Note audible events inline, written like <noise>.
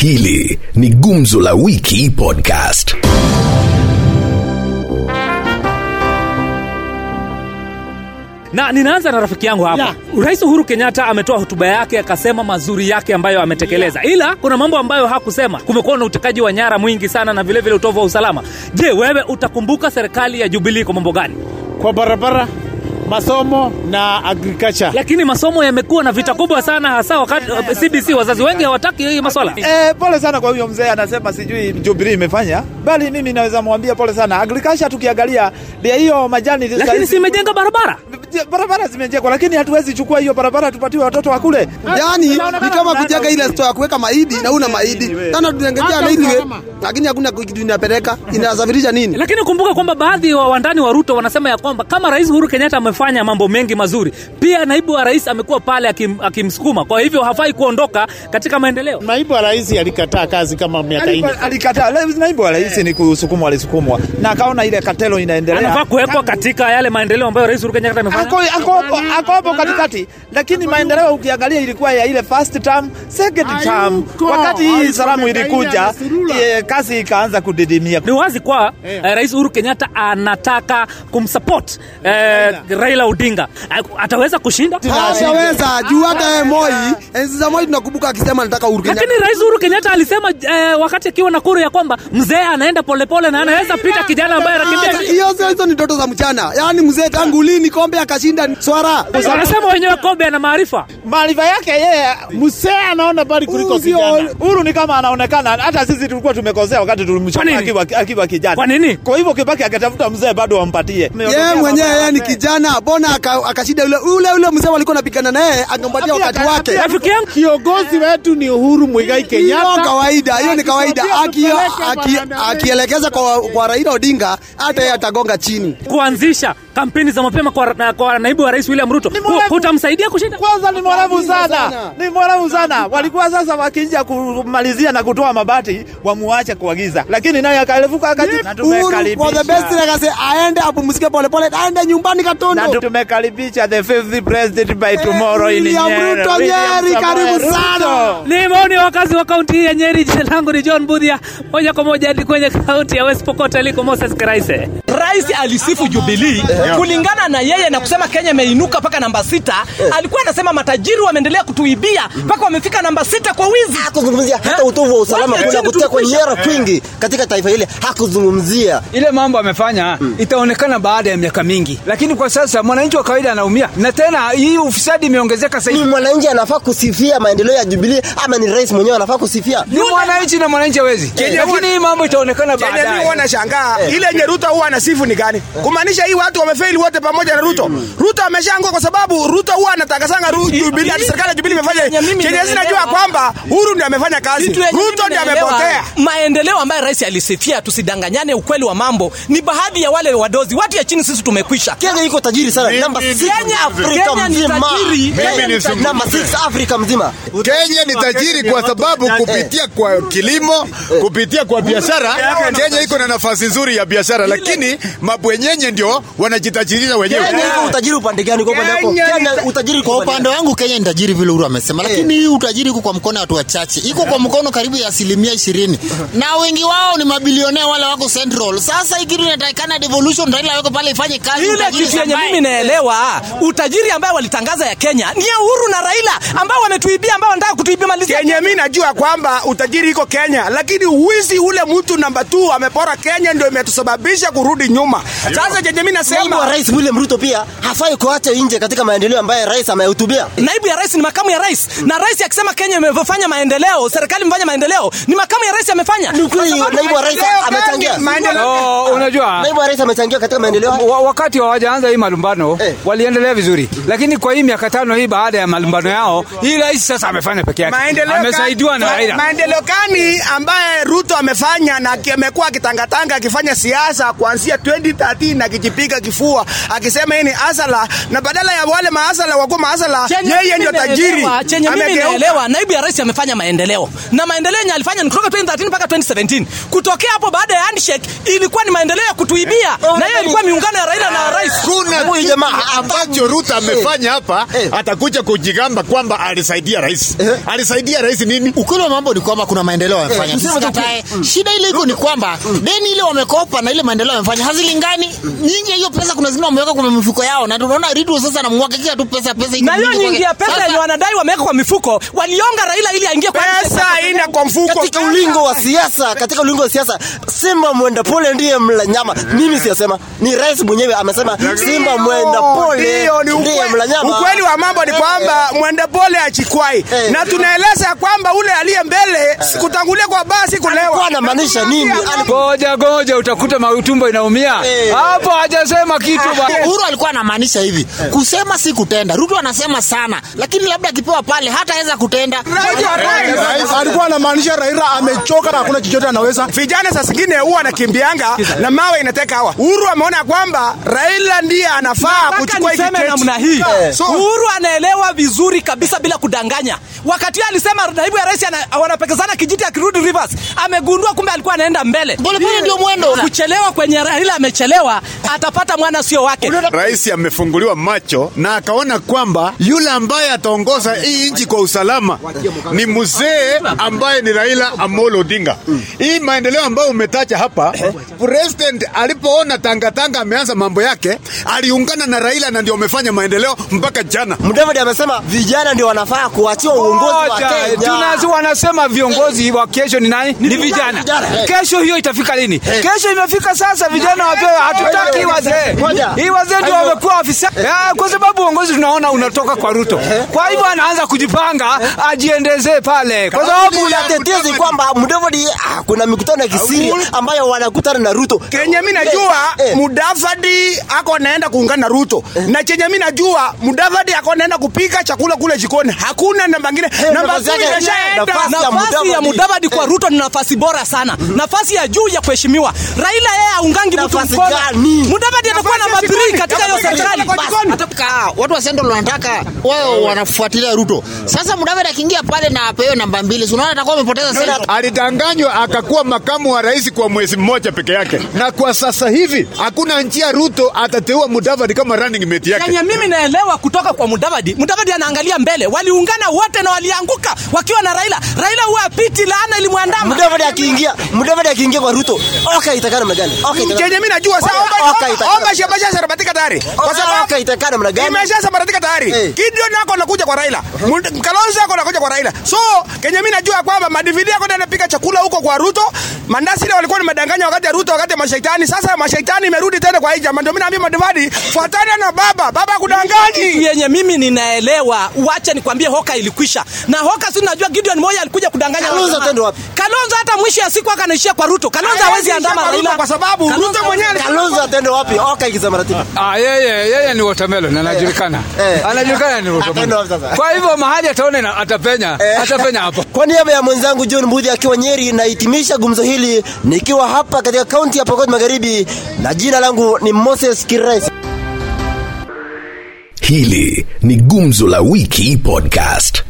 Hili ni Gumzo la Wiki Podcast. na ninaanza na rafiki yangu hapa. Yeah. rais uhuru kenyatta ametoa hotuba yake akasema mazuri yake ambayo ametekeleza. Ila kuna mambo ambayo hakusema. Kumekuwa na utekaji wa nyara mwingi sana na vilevile utovu wa usalama. Je wewe utakumbuka serikali ya jubilii kwa mambo gani? Kwa barabara masomo na agriculture. Lakini masomo yamekuwa na vita kubwa sana hasa wakati cbc wazazi wengi hawataki hii maswala. Eh, pole sana kwa huyo mzee anasema sijui Jubilee imefanya, bali mimi naweza mwambia pole sana. Agriculture tukiangalia ndio hiyo majani lakini si imejenga barabara barabara zimejengwa, lakini hatuwezi chukua hiyo barabara tupatiwe watoto wa kule. Yani ni kama kujenga ile store ya kuweka mahidi na una mahidi. Tena tunangejea railway lakini hakuna kitu inapeleka. Inasafirisha nini? lakini kumbuka kwamba baadhi wa wandani wa ruto wanasema ya kwamba kama rais uhuru kenyatta amefanya mambo mengi mazuri pia naibu wa rais amekuwa pale akim, akimsukuma kwa hivyo hafai kuondoka katika maendeleo naibu wa rais alikataa kazi kama miaka ine Alikataa, naibu wa rais ni kusukumwa, alisukumwa na akaona ile katelo inaendelea. anafaa kuwekwa katika yale maendeleo ambayo rais uhuru kenyatta amefanya Ako ako ako, ako hapo katikati, lakini maendeleo ukiangalia ilikuwa ya ile first term, second term. Wakati hii salamu ilikuja, eh, kazi ikaanza kudidimia. ni wazi kwa eh, rais uhuru kenyatta anataka kumsupport eh, raila. Odinga. Ataweza kushinda? Ataweza juu hata yeye Moi, enzi za Moi tunakumbuka akisema anataka Uhuru Kenyatta. lakini rais uhuru kenyatta alisema eh, wakati akiwa nakuru ya kwamba mzee anaenda polepole na anaweza pita kijana ambaye anakimbia. Hiyo sio hizo ni ndoto za mchana. Yaani mzee tangu lini kombe akashinda swara? wanasema wenyewe kobe ana maarifa Maarifa yake yeye msee anaona bali kuliko kijana Huru ni kama anaonekana, hata sisi tulikuwa tumekosea wakati tulimchukua akiwa, akiwa kijana. Kwa nini? Kwa hivyo Kibaki akatafuta mzee bado ampatie Yeye mwenyewe yeye ni kijana, bona aka- akashinda yule ule ule mzee walikuwa napigana naye angempatia wakati wake. rafiki yangu kiongozi wetu ni uhuru mwigai Hiyo kawaida, hiyo ni kawaida. Akielekeza kwa, Raila Odinga hata yeye atagonga chini. kuanzisha kampeni za mapema kwa, kwa naibu wa rais william ruto. Hutamsaidia kushinda Kwanza ni mwerevu sana, ni mwerevu sana. Walikuwa sasa wakija kumalizia na kutoa mabati wamuache kuagiza, lakini naye akaelevuka akati Uhuru for the best legacy aende apumzike polepole, aende nyumbani na tumekaribisha the fifth president by tomorrow in William Nyeri. Ruto, Nyeri, karibu sana. ni maoni ya wakazi wa kaunti ya nyeri jina langu ni john budhia moja kwa moja hadi kwenye kaunti ya west pokot aliko moses Kiraise. rais alisifu Jubilee kulingana na yeye na kusema kenya imeinuka mpaka namba sita alikuwa anasema matajiri wameendelea kutuibia mpaka wamefika namba sita kwa wizi. Hakuzungumzia hata utovu wa usalama kuna chini kutia kwa tulikwisha. nyara kwingi katika taifa hili hakuzungumzia. Ile mambo amefanya itaonekana baada ya miaka mingi, lakini kwa sasa mwananchi wa kawaida anaumia, na tena hii ufisadi imeongezeka ni mwananchi anafaa kusifia maendeleo ya jubilee ama ni rais mwenyewe anafaa kusifia? Ni mwananchi na mwananchi hawezi, lakini hii mambo itaonekana baadaye. mimi huwa nashangaa ile yenye Ruto huwa anasifu ni gani? Kumaanisha hii watu wamefeli wote pamoja na Ruto. Ruto ameshaangua kwa sababu Ruto huwa Ru- Jubilee, ati serikali ya Jubilee imefanya. Chenye naelewa. sinajua kwamba Uhuru ndiye amefanya kazi. Ruto ndiye amepotea. maendeleo ambayo rais alisifia tusidanganyane ukweli wa mambo ni baadhi ya wale wadozi watu ya chini sisi tumekwisha kenya iko tajiri sana namba 6 Kenya- afrika ni mzima namba 6 afrika mzima Kenya ni tajiri kwa sababu kupitia kwa kilimo, kupitia kwa biashara, Kenya iko na nafasi nzuri ya biashara, lakini mabwenyenye ndio wanajitajirisha wenyewe. Utajiri upande gani kwa upande wako? Kenya utajiri Kwa upande wangu Kenya ni tajiri vile Uhuru amesema, lakini hii utajiri iko kwa mkono watu wachache, iko kwa mkono karibu ya asilimia ishirini, <laughs> na wengi wao ni mabilionea wale wako Central. Sasa hii kitu inatakikana devolution, Raila aweko pale ifanye kazi. ile kitu yenye mimi naelewa utajiri ambao walitangaza ya kenya ni ya uhuru na raila ambao wametuibia ambao wanataka kutuibia malizi ya Kenya mimi najua kwamba utajiri iko Kenya, lakini uwizi ule mtu namba 2 amepora Kenya ndio imetusababisha kurudi nyuma. Sasa chenye mimi nasema rais william ruto pia hafai kuacha nje katika maendeleo ambayo rais amehutubia naibu ya rais ni makamu ya rais. Na rais akisema kenya imefanya maendeleo serikali imefanya maendeleo ni makamu ya rais amefanya. Ni naibu wa rais amechangia. Maendeleo Oh, unajua naibu wa rais amechangia katika maendeleo. wa, wakati hawajaanza hii malumbano Eh. waliendelea vizuri, lakini kwa hii miaka tano hii baada ya malumbano yao, hii rais sasa amefanya peke yake, amesaidiwa na Raila. maendeleo gani ambaye Ruto amefanya na amekuwa akitangatanga akifanya siasa kuanzia 2013 akijipiga kifua akisema hii ni maasala na badala ya wale maasala wakuwa maasala yeye ndio tajiri. chenye mimi naelewa naibu ya rais amefanya maendeleo. Na maendeleo yenye alifanya ni kutoka 2013 mpaka 2017 kutokea hapo baada ya handshake ilikuwa ni maendeleo ya kutuibia. Na hiyo ilikuwa miungano ya raila na rais. Kuna Huyu jamaa, ambacho Ruto amefanya hapa Eh. atakuja kujigamba kwamba alisaidia rais. Alisaidia rais nini? ukweli wa mambo ni kwamba kuna maendeleo Eh, Tusikatae. shida ile iko ni kwamba deni ile wamekopa na ile maendeleo yamefanya hazilingani. Nyingi ya hiyo pesa kuna zingine wameweka kwa mifuko yao na tunaona Ruto sasa anamwagikia tu pesa pesa na hiyo nyingi ya pesa yenye wanadai wameweka kwa mifuko walionga raila ili aingie kwa pesa ina kwa mfuko. katika ulingo wa siasa katika ulingo wa siasa simba mwenda pole ndiye mla nyama. Mimi siyasema. Ni rais mwenyewe amesema simba mwenda pole ndiye mla nyama. Ukweli wa mambo ni kwamba mwenda pole achikwai Eh. na tunaeleza kwamba ule aliye mbele kutangulia kwa basi kulewa. Anamaanisha nini? Goja goja, utakuta mautumbo inaumia. Eh. hapo. Hajasema kitu ba. Uhuru alikuwa anamaanisha hivi kusema si kutenda. Ruto anasema sana, lakini labda akipewa pale hataweza kutenda. alikuwa anamaanisha Raila amechoka na hakuna chochote anaweza. vijana saa zingine huwa anakimbianga na mawe inateka hawa uhuru ameona kwamba raila ndiye anafaa kuchukua hiki kiti. namna hii So, uhuru anaelewa vizuri kabisa bila kudanganya wakati yeye alisema naibu ya rais wanapekezana kijiti akirudi rivers amegundua kumbe alikuwa anaenda mbele Pole pole ndio mwendo. kuchelewa kwenye raila amechelewa atapata mwana sio wake Rais amefunguliwa macho na akaona kwamba yule ambaye ataongoza hii nchi kwa usalama ni mzee ambaye ni Raila Amolo Odinga. Hii maendeleo ambayo umetaja hapa, president alipoona tangatanga ameanza mambo yake, aliungana na Raila na ndio amefanya maendeleo mpaka jana. Mudavadi amesema vijana ndio wanafaa kuachiwa uongozi wa Kenya. tunazi wanasema viongozi wa kesho ni nani? Ni vijana. vijana. Kesho hiyo itafika lini? Kesho imefika sasa, vijana wapewe. Hatutaki wazee, hii wazee ndio wamekuwa afisa, Ya, kwa sababu uongozi tunaona unatoka kwa Ruto. Kwa hivyo anaanza kujipanga ajiendezee pale, kwa sababu kuna tetezi kwamba Mudavadi ah, kuna mikutano ya kisiri ambayo wanakutana na Ruto. kenye mimi najua Eh. mudavadi ako naenda kuungana na ruto. Na chenye mimi najua mudavadi ako naenda kupika chakula kule jikoni. Hakuna namba ngine namba nafasi imeshaenda. nafasi ya Mudavadi. kwa ruto ni nafasi bora sana. Nafasi ya juu ya kuheshimiwa. Raila yeye aungangi mtu mkono. mudavadi atakuwa namba 3 katika hiyo serikali Ataka, watu wa Central wanataka wao wanafuatilia Ruto. Sasa Mudavadi akiingia pale na apewe namba mbili, si unaona atakuwa amepoteza Central. Alidanganywa akakuwa makamu wa rais kwa mwezi mmoja peke yake, na kwa sasa hivi hakuna njia Ruto atateua Mudavadi kama running mate yake. yenye mimi naelewa kutoka kwa Mudavadi. Mudavadi anaangalia mbele, waliungana wote na walianguka wakiwa na Raila. Raila huwa apiti, laana ilimwandama. Mudavadi akiingia, Mudavadi akiingia kwa Ruto, okay, itakana namna gani? Oka itakana. chenye mi najua saa Oka omba- itakana. omba shabasha sarabatika tayari kwa sababu Oka itakana namna gani? imesha sambaratika tayari Eh. Gideon nako anakuja kwa Raila Mund- Kalonzo yako anakuja kwa Raila so kenye mimi najua kwamba madividi yako ndio chakula huko kwa Ruto mandasi ile walikuwa nimedanganya wakati ya Ruto wakati ya mashaitani sasa mashaitani imerudi tena kwa hii jamaa ndio mimi naambia madivadi fuatana na baba baba Kitu kudanganyi yenye mimi ninaelewa, wacha nikwambie, hoka ilikwisha na hoka, si najua Gideon Moyo alikuja kudanganya Kalonzo Tendo wapi? Kalonzo hata mwisho ya siku akanaishia kwa Ruto. Kalonzo hawezi andama Raila kwa sababu Ruto mwenyewe Kalonzo tendo wapi? Oka ikisambaratika. Ah, yeye yeye ni watermelon anajulikana. Eh. Anajulikana ni watermelon. Kwa hivyo mahali ataona atapenya, atapenya hapo. Kwa niaba ya mwenzangu John Mbudhi akiwa Nyeri, nahitimisha gumzo hili nikiwa hapa katika kaunti ya Pokot Magharibi, na jina langu ni Moses Kirais. Hili ni Gumzo la Wiki Podcast.